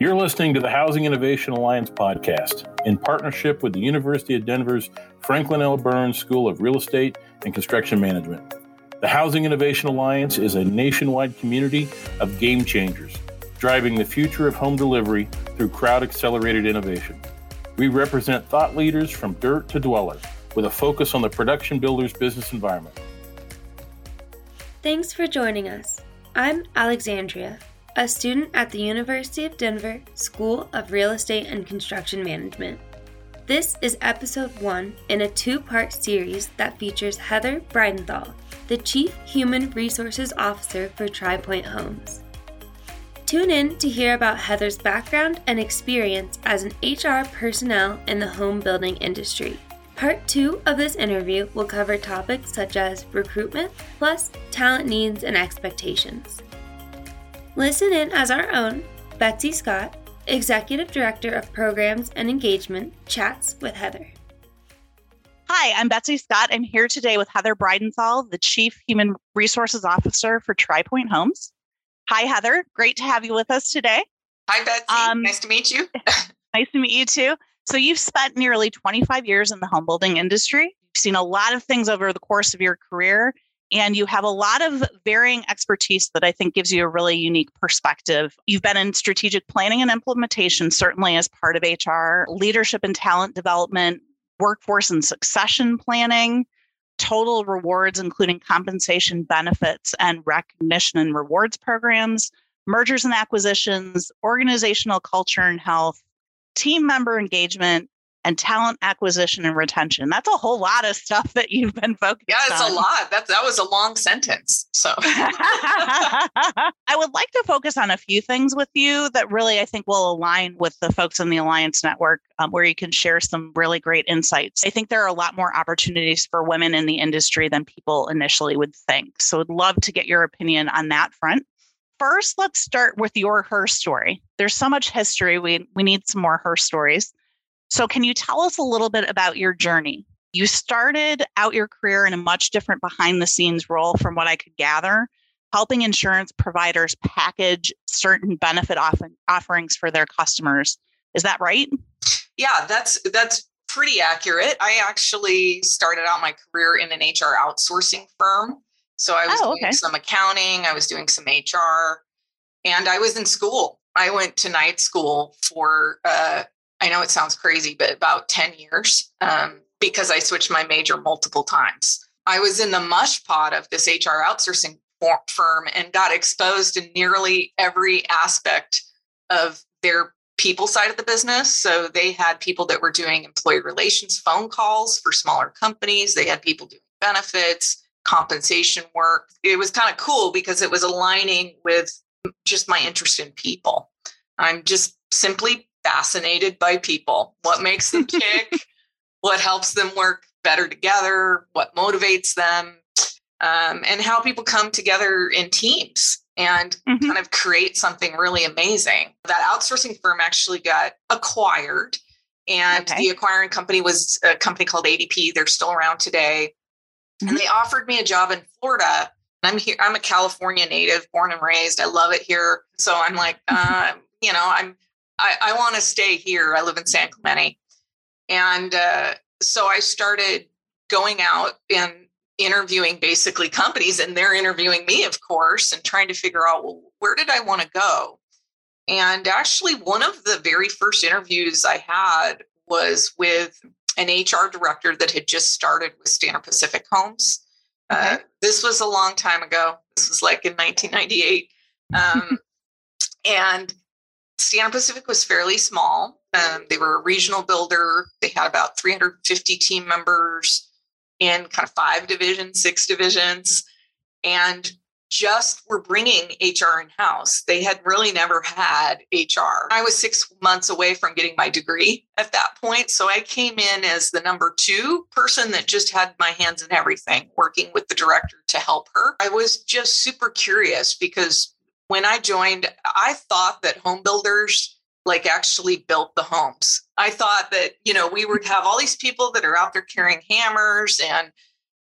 You're listening to the Housing Innovation Alliance podcast in partnership with the University of Denver's Franklin L. Burns School of Real Estate and Construction Management. The Housing Innovation Alliance is a nationwide community of game changers, driving the future of home delivery through crowd accelerated innovation. We represent thought leaders from dirt to dweller with a focus on the production builder's business environment. Thanks for joining us. I'm Alexandria, a student at the University of Denver School of Real Estate and Construction Management. This is episode one in a two part series that features Heather Bridenthal, the Chief Human Resources Officer for Tri Pointe Homes. Tune in to hear about Heather's background and experience as an HR personnel in the home building industry. Part two of this interview will cover topics such as recruitment, plus talent needs and expectations. Listen in as our own Betsy Scott, Executive Director of Programs and Engagement, chats with Heather. Hi, I'm Betsy Scott. I'm here today with Heather Bridenthal, the Chief Human Resources Officer for Tri Pointe Homes. Hi, Heather. Great to have you with us today. Hi, Betsy. Um, nice to meet you. nice to meet you too. So, you've spent nearly 25 years in the home building industry. You've seen a lot of things over the course of your career, and you have a lot of varying expertise that I think gives you a really unique perspective. You've been in strategic planning and implementation, certainly as part of HR, leadership and talent development, workforce and succession planning, total rewards, including compensation benefits and recognition and rewards programs, mergers and acquisitions, organizational culture and health, team member engagement, and talent acquisition and retention. That's a whole lot of stuff that you've been focused yeah, it's on. a lot. That, that was a long sentence. So I would like to focus on a few things with you that really I think will align with the folks in the Alliance Network um, where you can share some really great insights. I think there are a lot more opportunities for women in the industry than people initially would think. So I'd love to get your opinion on that front. First, let's start with your her story. There's so much history. We, we need some more her stories. So, can you tell us a little bit about your journey? You started out your career in a much different behind the scenes role from what I could gather, helping insurance providers package certain benefit offerings for their customers. Is that right? Yeah, that's that's pretty accurate. I actually started out my career in an HR outsourcing firm. So I was oh, okay. doing some accounting, I was doing some HR, and I was in school. I went to night school for uh, I know it sounds crazy, but about 10 years um, because I switched my major multiple times. I was in the mush pot of this HR outsourcing firm and got exposed to nearly every aspect of their people side of the business. So they had people that were doing employee relations phone calls for smaller companies, they had people doing benefits, compensation work. It was kind of cool because it was aligning with just my interest in people. I'm just simply fascinated by people. What makes them tick? what helps them work better together? What motivates them? Um, and how people come together in teams and mm-hmm. kind of create something really amazing. That outsourcing firm actually got acquired, and okay. the acquiring company was a company called ADP. They're still around today. Mm-hmm. And they offered me a job in Florida. I'm here. I'm a California native, born and raised. I love it here. So I'm like, uh, you know, I'm I, I want to stay here. I live in San Clemente. And uh, so I started going out and interviewing basically companies, and they're interviewing me, of course, and trying to figure out, well, where did I want to go? And actually, one of the very first interviews I had was with an HR director that had just started with Standard Pacific Homes. Uh, okay. Uh, this was a long time ago. This was like in 1998. Um, and Standard Pacific was fairly small. Um, they were a regional builder. They had about 350 team members in kind of five divisions, six divisions, and just were bringing HR in house. They had really never had HR. I was six months away from getting my degree at that point. So I came in as the number two person that just had my hands in everything, working with the director to help her. I was just super curious because when I joined, I thought that home builders like actually built the homes. I thought that, you know, we would have all these people that are out there carrying hammers and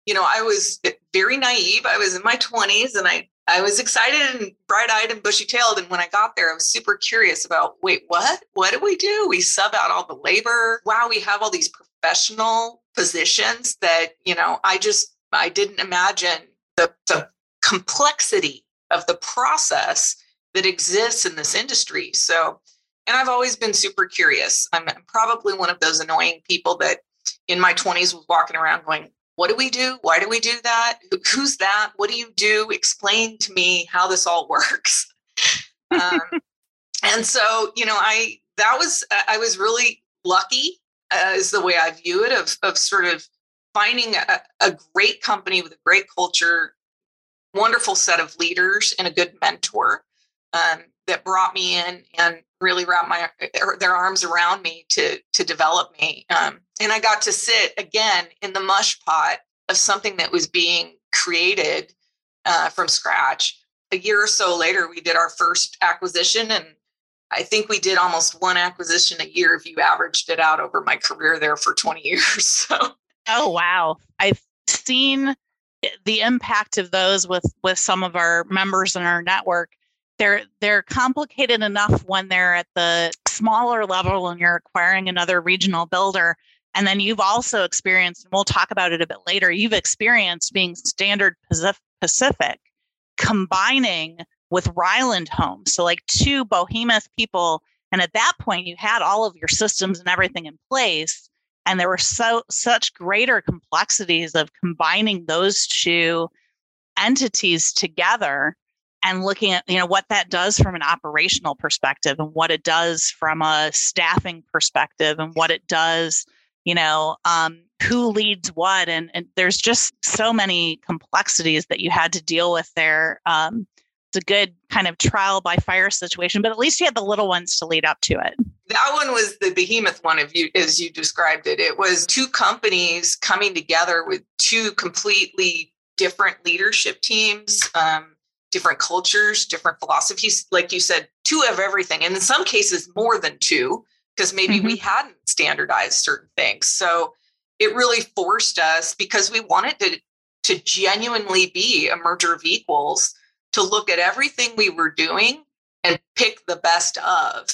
you know, I was very naive. I was in my 20s and I I was excited and bright eyed and bushy tailed. And when I got there, I was super curious about wait, what? What do we do? We sub out all the labor. Wow, we have all these professional positions that, you know, I just, I didn't imagine the, the complexity of the process that exists in this industry. So, and I've always been super curious. I'm probably one of those annoying people that in my 20s was walking around going, what do we do? Why do we do that? Who's that? What do you do? Explain to me how this all works. um, and so, you know, I that was I was really lucky, uh, is the way I view it, of of sort of finding a, a great company with a great culture, wonderful set of leaders, and a good mentor um, that brought me in and really wrapped my their arms around me to to develop me. Um, and I got to sit again in the mush pot of something that was being created uh, from scratch. A year or so later, we did our first acquisition, and I think we did almost one acquisition a year if you averaged it out over my career there for 20 years. So, oh wow, I've seen the impact of those with with some of our members in our network. They're they're complicated enough when they're at the smaller level and you're acquiring another regional builder and then you've also experienced, and we'll talk about it a bit later, you've experienced being standard Pacific combining with Ryland Homes. So, like two behemoth people. And at that point, you had all of your systems and everything in place. And there were so such greater complexities of combining those two entities together and looking at you know what that does from an operational perspective and what it does from a staffing perspective and what it does you know um, who leads what. And, and there's just so many complexities that you had to deal with there um, a good kind of trial by fire situation but at least you had the little ones to lead up to it that one was the behemoth one of you as you described it it was two companies coming together with two completely different leadership teams um, different cultures different philosophies like you said two of everything and in some cases more than two because maybe mm-hmm. we hadn't standardized certain things. So it really forced us because we wanted to to genuinely be a merger of equals to look at everything we were doing and pick the best of.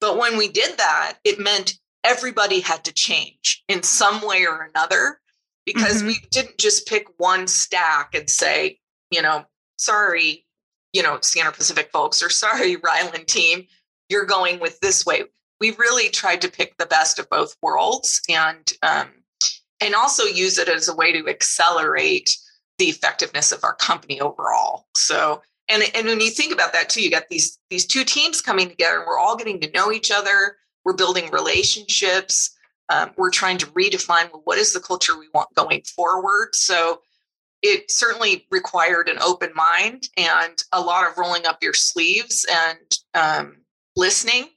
But when we did that, it meant everybody had to change in some way or another because mm-hmm. we didn't just pick one stack and say, you know, sorry, you know, Standard Pacific folks, or sorry, Ryland team, you're going with this way we really tried to pick the best of both worlds and um, and also use it as a way to accelerate the effectiveness of our company overall. So and and when you think about that too, you got these these two teams coming together, and we're all getting to know each other. We're building relationships. Um, we're trying to redefine well, what is the culture we want going forward. So it certainly required an open mind and a lot of rolling up your sleeves and um, listening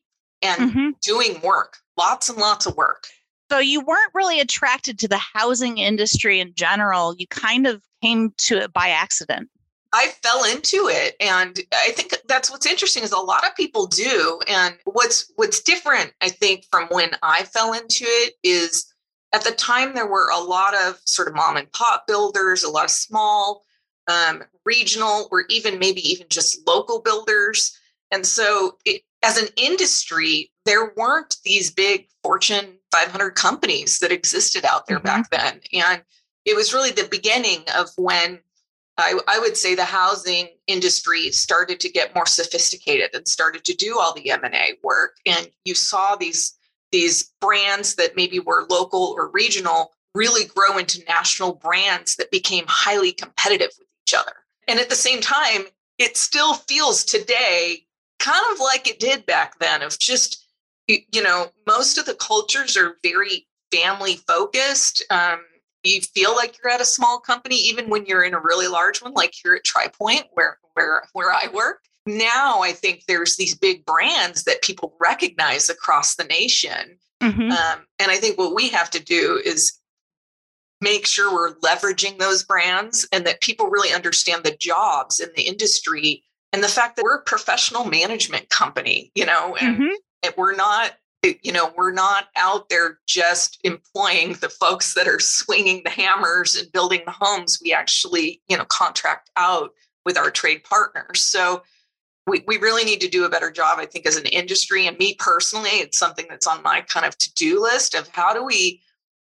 and mm-hmm. doing work, lots and lots of work. So you weren't really attracted to the housing industry in general. You kind of came to it by accident. I fell into it and I think that's what's interesting is a lot of people do and what's what's different I think from when I fell into it is at the time there were a lot of sort of mom and pop builders, a lot of small um, regional or even maybe even just local builders and so it, as an industry, there weren't these big Fortune 500 companies that existed out there mm-hmm. back then. And it was really the beginning of when I, I, would say the housing industry started to get more sophisticated and started to do all the M&A work. And you saw these, these brands that maybe were local or regional really grow into national brands that became highly competitive with each other. And at the same time, it still feels today kind of like it did back then of just you know most of the cultures are very family focused um, you feel like you're at a small company even when you're in a really large one like here at Tri Pointe where where where i work now i think there's these big brands that people recognize across the nation mm-hmm. um, and i think what we have to do is make sure we're leveraging those brands and that people really understand the jobs in the industry and the fact that we're a professional management company, you know, and mm-hmm. We're not eh, you know, we're not out there just employing the folks that are swinging the hammers and building the homes. We actually, you know, contract out with our trade partners. So we, we really need to do a better job, I think, as an industry. And me personally, it's something that's on my kind of to do list of how do we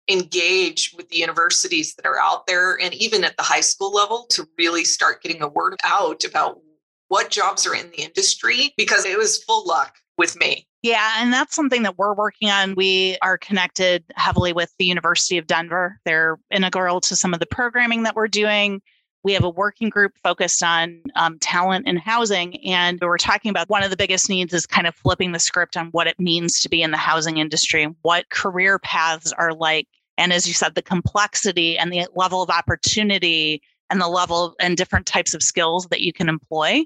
engage with the universities that are out there and even at the high school level to really start getting the word out about what jobs are in the industry because it was full luck with me. Yeah, and that's something that we're working on. We are connected heavily with the University of Denver. They're integral to some of the programming that we're doing. We have a working group focused on um, talent and housing. And we're talking about one of the biggest needs is kind of flipping the script on what it means to be in the housing industry, what career paths are like. And as you said, the complexity and the level of opportunity and the level and different types of skills that you can employ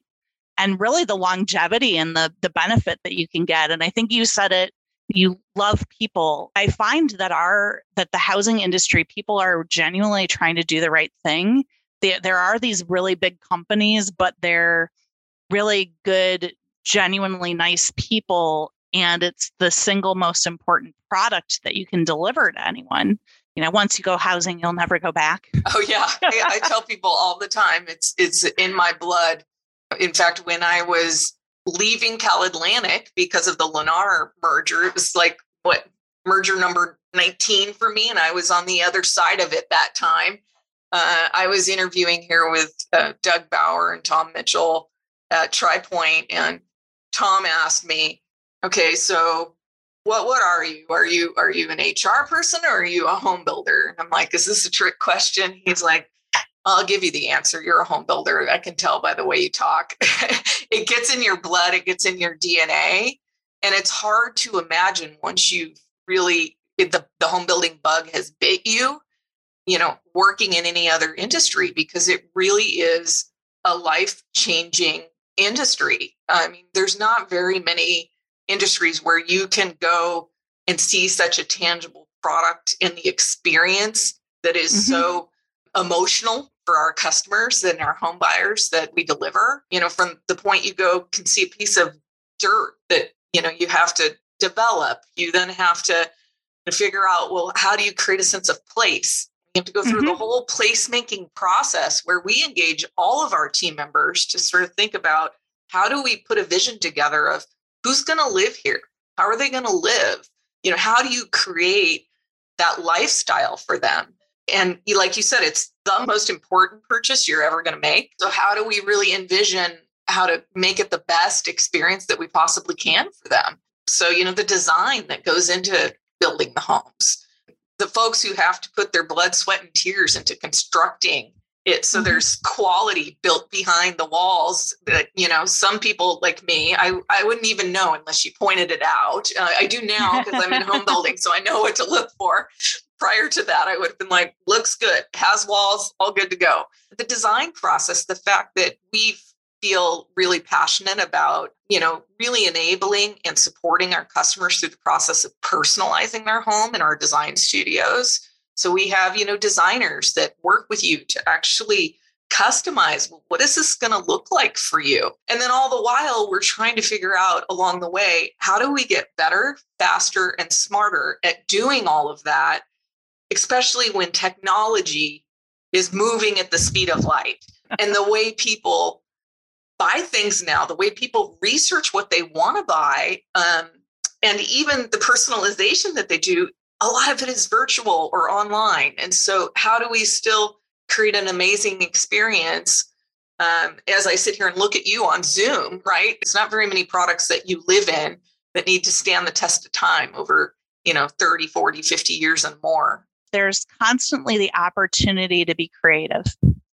and really the longevity and the the benefit that you can get. And i think you said it you love people. I find that our that the housing industry people are genuinely trying to do the right thing. There, there are these really big companies but they're really good genuinely nice people and it's the single most important product that you can deliver to anyone. You know once you go housing you'll never go back. Oh yeah. I, I tell people all the time it's it's in my blood in fact, when I was leaving Cal Atlantic because of the Lennar merger, it was like what merger number 19 for me, and I was on the other side of it that time. Uh, I was interviewing here with uh, Doug Bauer and Tom Mitchell at Tri Pointe, and Tom asked me, "Okay, so what what are you? Are you are you an HR person or are you a home builder?" And I'm like, "Is this a trick question?" He's like, I'll give you the answer. You're a home builder. I can tell by the way you talk. it gets in your blood, it gets in your DNA. And it's hard to imagine once you've really, the, the home building bug has bit you, you know, working in any other industry because it really is a life changing industry. I mean, there's not very many industries where you can go and see such a tangible product in the experience that is mm-hmm. so emotional for our customers and our home buyers that we deliver. You know, from the point you go can see a piece of dirt that, you know, you have to develop. You then have to figure out, well, how do you create a sense of place? You have to go through mm-hmm. the whole placemaking process where we engage all of our team members to sort of think about how do we put a vision together of who's going to live here? How are they going to live? You know, how do you create that lifestyle for them? And like you said, it's the most important purchase you're ever going to make. So, how do we really envision how to make it the best experience that we possibly can for them? So, you know, the design that goes into building the homes, the folks who have to put their blood, sweat, and tears into constructing it so mm-hmm. there's quality built behind the walls that you know some people like me i, I wouldn't even know unless you pointed it out uh, i do now because i'm in home building so i know what to look for prior to that, I would have been like, looks good, has walls, all good to go. The design process, the fact that we feel really passionate about, you know, really enabling and supporting our customers through the process of personalizing their home in our design studios. So we have, you know, designers that work with you to actually customize well, what is this going to look like for you? And then all the while we're trying to figure out along the way how do we get better faster and smarter at doing all of that especially when technology is moving at the speed of light. And the way people buy things now, the way people research what they want to buy, um, and even the personalization that they do, a lot of it is virtual or online. And so, how do we still create an amazing experience? Um, as I sit here and look at you on Zoom, right? It's not very many products that you live in that need to stand the test of time over, you know, 30, 40, 50 years and more there's constantly the opportunity to be creative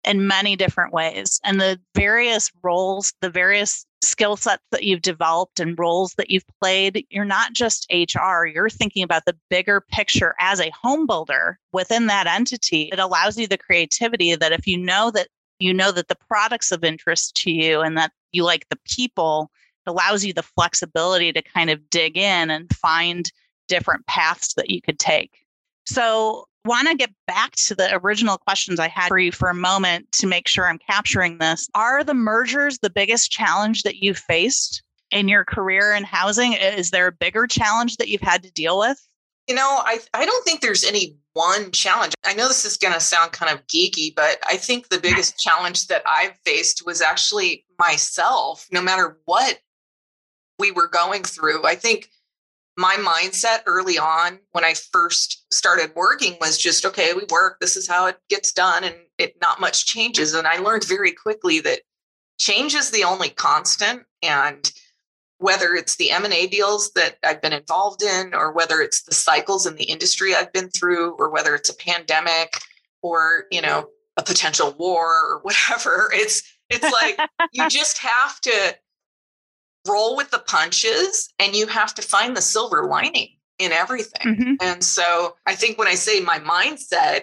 in many different ways. And the various roles, the various skill sets that you've developed and roles that you've played, you're not just HR, you're thinking about the bigger picture as a home builder within that entity. It allows you the creativity that if you know that you know that the products of interest to you and that you like the people, it allows you the flexibility to kind of dig in and find different paths that you could take. So want to get back to the original questions I had for you for a moment to make sure I'm capturing this. Are the mergers the biggest challenge that you faced? in your career in housing? Is there a bigger challenge that you've had to deal with? You know, I, I don't think there's any one challenge. I know this is going to sound kind of geeky, but I think the biggest challenge that I've faced was actually myself, no matter what we were going through. I think my mindset early on when I first started working was just okay, we work, this is how it gets done, and it not much changes. And I learned very quickly that change is the only constant. And whether it's the M&A deals that I've been involved in or whether it's the cycles in the industry I've been through or whether it's a pandemic or, you know, a potential war or whatever, it's it's like you just have to roll with the punches and you have to find the silver lining in everything. Mm-hmm. And so I think when I say my mindset,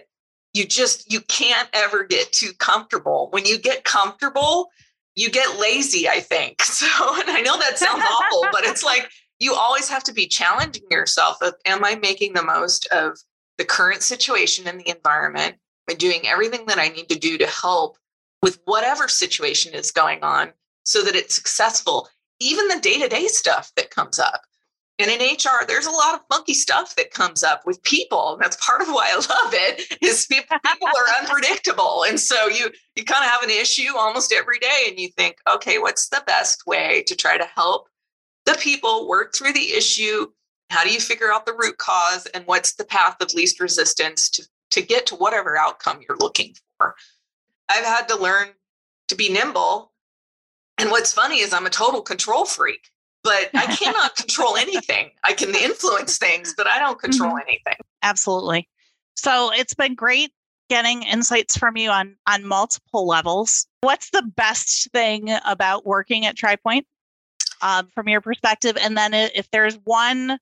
you just you can't ever get too comfortable. When you get comfortable, you get lazy, I think. So, and I know that sounds awful, but it's like you always have to be challenging yourself of am I making the most of the current situation in the environment by doing everything that I need to do to help with whatever situation is going on so that it's successful, even the day-to-day stuff that comes up. And in HR, there's a lot of funky stuff that comes up with people. That's part of why I love it is people, are unpredictable. And so you you kind of have an issue almost every day and you think, okay, what's the best way to try to help the people work through the issue? How do you figure out the root cause and what's the path of least resistance to, to get to whatever outcome you're looking for? I've had to learn to be nimble. And what's funny is I'm a total control freak but I cannot control anything. I can influence things, but I don't control mm-hmm. anything. Absolutely. So it's been great getting insights from you on on multiple levels. What's the best thing about working at Tri Pointe um, from your perspective? And then if there's one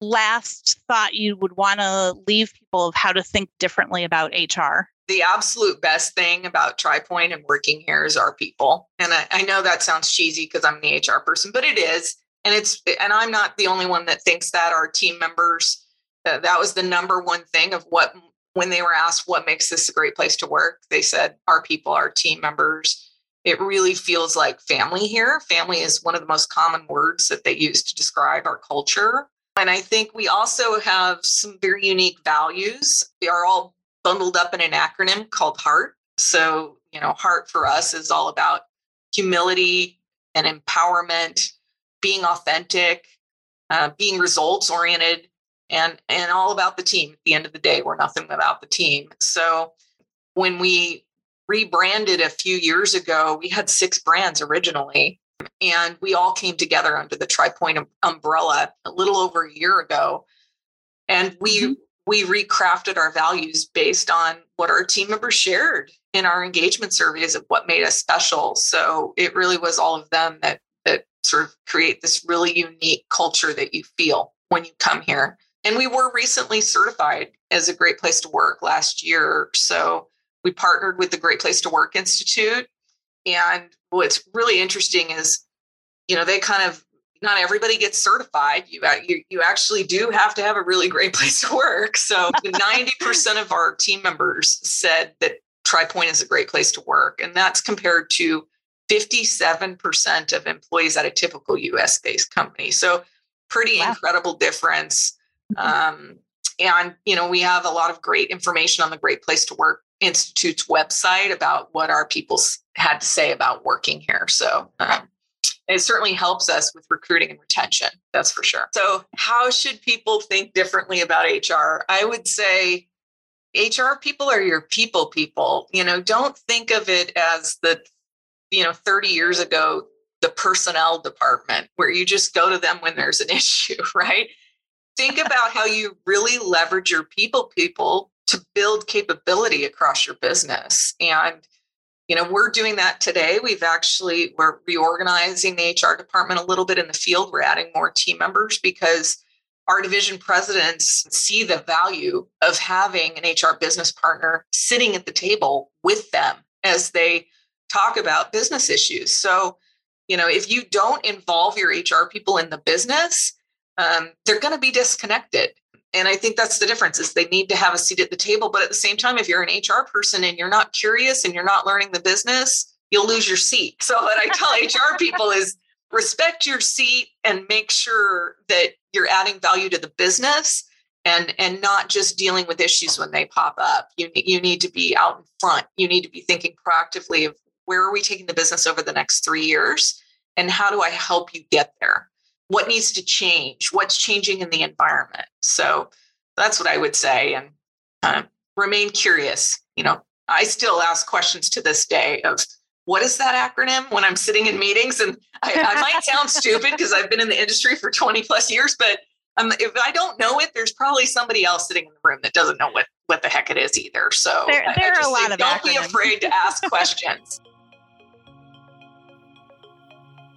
last thought you would want to leave people of how to think differently about HR? The absolute best thing about Tri Pointe and working here is our people. And I, I know that sounds cheesy because I'm the HR person, but it is. And it's and I'm not the only one that thinks that. Our team members, uh, that was the number one thing of what when they were asked what makes this a great place to work, they said our people, our team members. It really feels like family here. Family is one of the most common words that they use to describe our culture. And I think we also have some very unique values. We are all bundled up in an acronym called HEART. So, you know, HEART for us is all about humility and empowerment, being authentic, uh, being results oriented, and and all about the team. At the end of the day, we're nothing without the team. So, when we rebranded a few years ago, we had six brands originally, and we all came together under the Tri Pointe umbrella a little over a year ago. And we mm-hmm. We recrafted our values based on what our team members shared in our engagement surveys of what made us special. So it really was all of them that that sort of create this really unique culture that you feel when you come here. And we were recently certified as a great place to work last year. So we partnered with the Great Place to Work Institute and what's really interesting is, you know, they kind of not everybody gets certified. You, you you actually do have to have a really great place to work. So 90% of our team members said that Tri Pointe is a great place to work, and that's compared to 57% of employees at a typical US based company. So pretty wow. incredible difference. Mm-hmm. Um, and you know we have a lot of great information on the Great Place to Work Institute's website about what our people had to say about working here. So um, it certainly helps us with recruiting and retention. That's for sure. So, how should people think differently about HR? I would say HR people are your people people. You know, don't think of it as the, you know, 30 years ago, the personnel department where you just go to them when there's an issue, right? Think about how you really leverage your people people to build capability across your business. And, you know, we're doing that today. We've actually, we're reorganizing the HR department a little bit in the field. We're adding more team members because our division presidents see the value of having an HR business partner sitting at the table with them as they talk about business issues. So, you know, if you don't involve your HR people in the business, um, they're going to be disconnected and i think that's the difference is they need to have a seat at the table but at the same time if you're an hr person and you're not curious and you're not learning the business you'll lose your seat. So what i tell hr people is respect your seat and make sure that you're adding value to the business and and not just dealing with issues when they pop up. You you need to be out in front. You need to be thinking proactively of where are we taking the business over the next 3 years and how do i help you get there what needs to change what's changing in the environment so that's what i would say and uh, remain curious you know i still ask questions to this day of what is that acronym when i'm sitting in meetings and i, I might sound stupid because i've been in the industry for 20 plus years but um, if I don't know it, there's probably somebody else sitting in the room that doesn't know what what the heck it is either. So there, there are a lot of don't acronyms. be afraid to ask questions.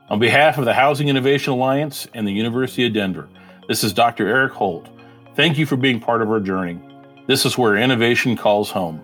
On behalf of the Housing Innovation Alliance and the University of Denver, this is Dr. Eric Holt. Thank you for being part of our journey. This is where innovation calls home.